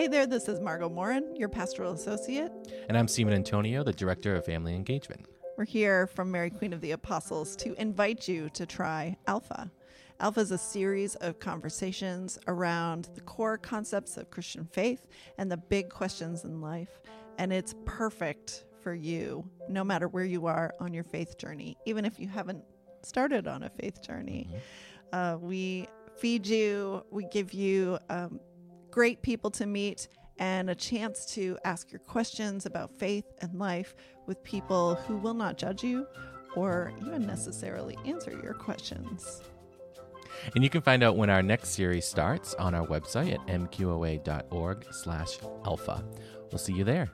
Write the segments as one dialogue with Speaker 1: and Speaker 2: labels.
Speaker 1: Hey there, this is Margot Morin, your pastoral associate.
Speaker 2: And I'm Stephen Antonio, the Director of Family Engagement.
Speaker 1: We're here from Mary Queen of the Apostles to invite you to try Alpha. Alpha is a series of conversations around the core concepts of Christian faith and the big questions in life. And it's perfect for you, no matter where you are on your faith journey, even if you haven't started on a faith journey. Mm-hmm. Uh, we feed you, we give you um, great people to meet and a chance to ask your questions about faith and life with people who will not judge you or even necessarily answer your questions.
Speaker 2: And you can find out when our next series starts on our website at mqoa.org/alpha. We'll see you there.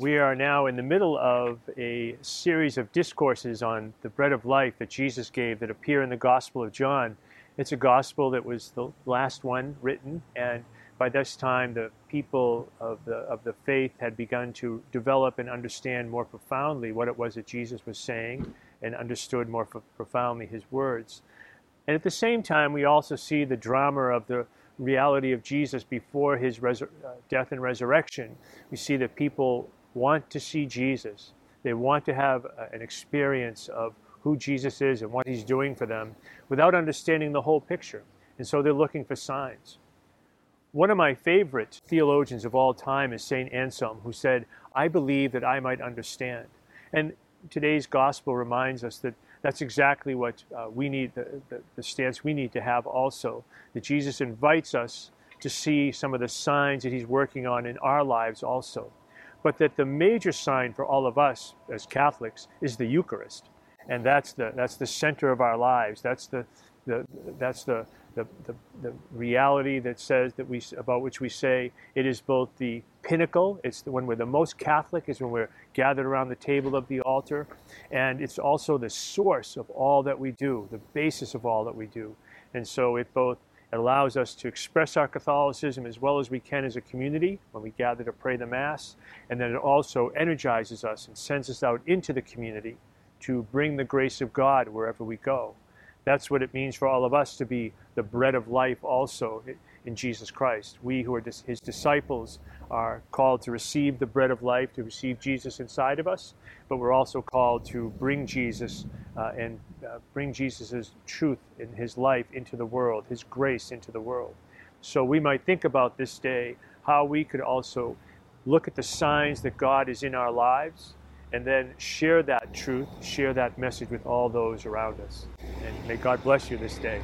Speaker 3: We are now in the middle of a series of discourses on the bread of life that Jesus gave that appear in the Gospel of John. It's a gospel that was the last one written, and by this time the people of the, of the faith had begun to develop and understand more profoundly what it was that Jesus was saying and understood more profoundly his words. And at the same time, we also see the drama of the reality of Jesus before his uh, death and resurrection. We see that people want to see Jesus. They want to have an experience of who Jesus is and what he's doing for them without understanding the whole picture. And so they're looking for signs. One of my favorite theologians of all time is St. Anselm, who said, I believe that I might understand. And today's gospel reminds us that that's exactly what uh, we need, the, the, the stance we need to have also. That Jesus invites us to see some of the signs that he's working on in our lives also but that the major sign for all of us as Catholics is the Eucharist. And that's the, that's the center of our lives. That's the, the, that's the, the, the, the, reality that says that we, about which we say it is both the pinnacle, it's the, when we're the most Catholic, is when we're gathered around the table of the altar, and it's also the source of all that we do, the basis of all that we do. And so it both it allows us to express our Catholicism as well as we can as a community when we gather to pray the Mass. And then it also energizes us and sends us out into the community to bring the grace of God wherever we go. That's what it means for all of us to be the bread of life also in Jesus Christ. We who are his disciples are called to receive the bread of life, to receive Jesus inside of us, but we're also called to bring Jesus uh, and uh, bring Jesus' truth in his life into the world, his grace into the world. So we might think about this day how we could also look at the signs that God is in our lives and then share that truth, share that message with all those around us. And may God bless you this day.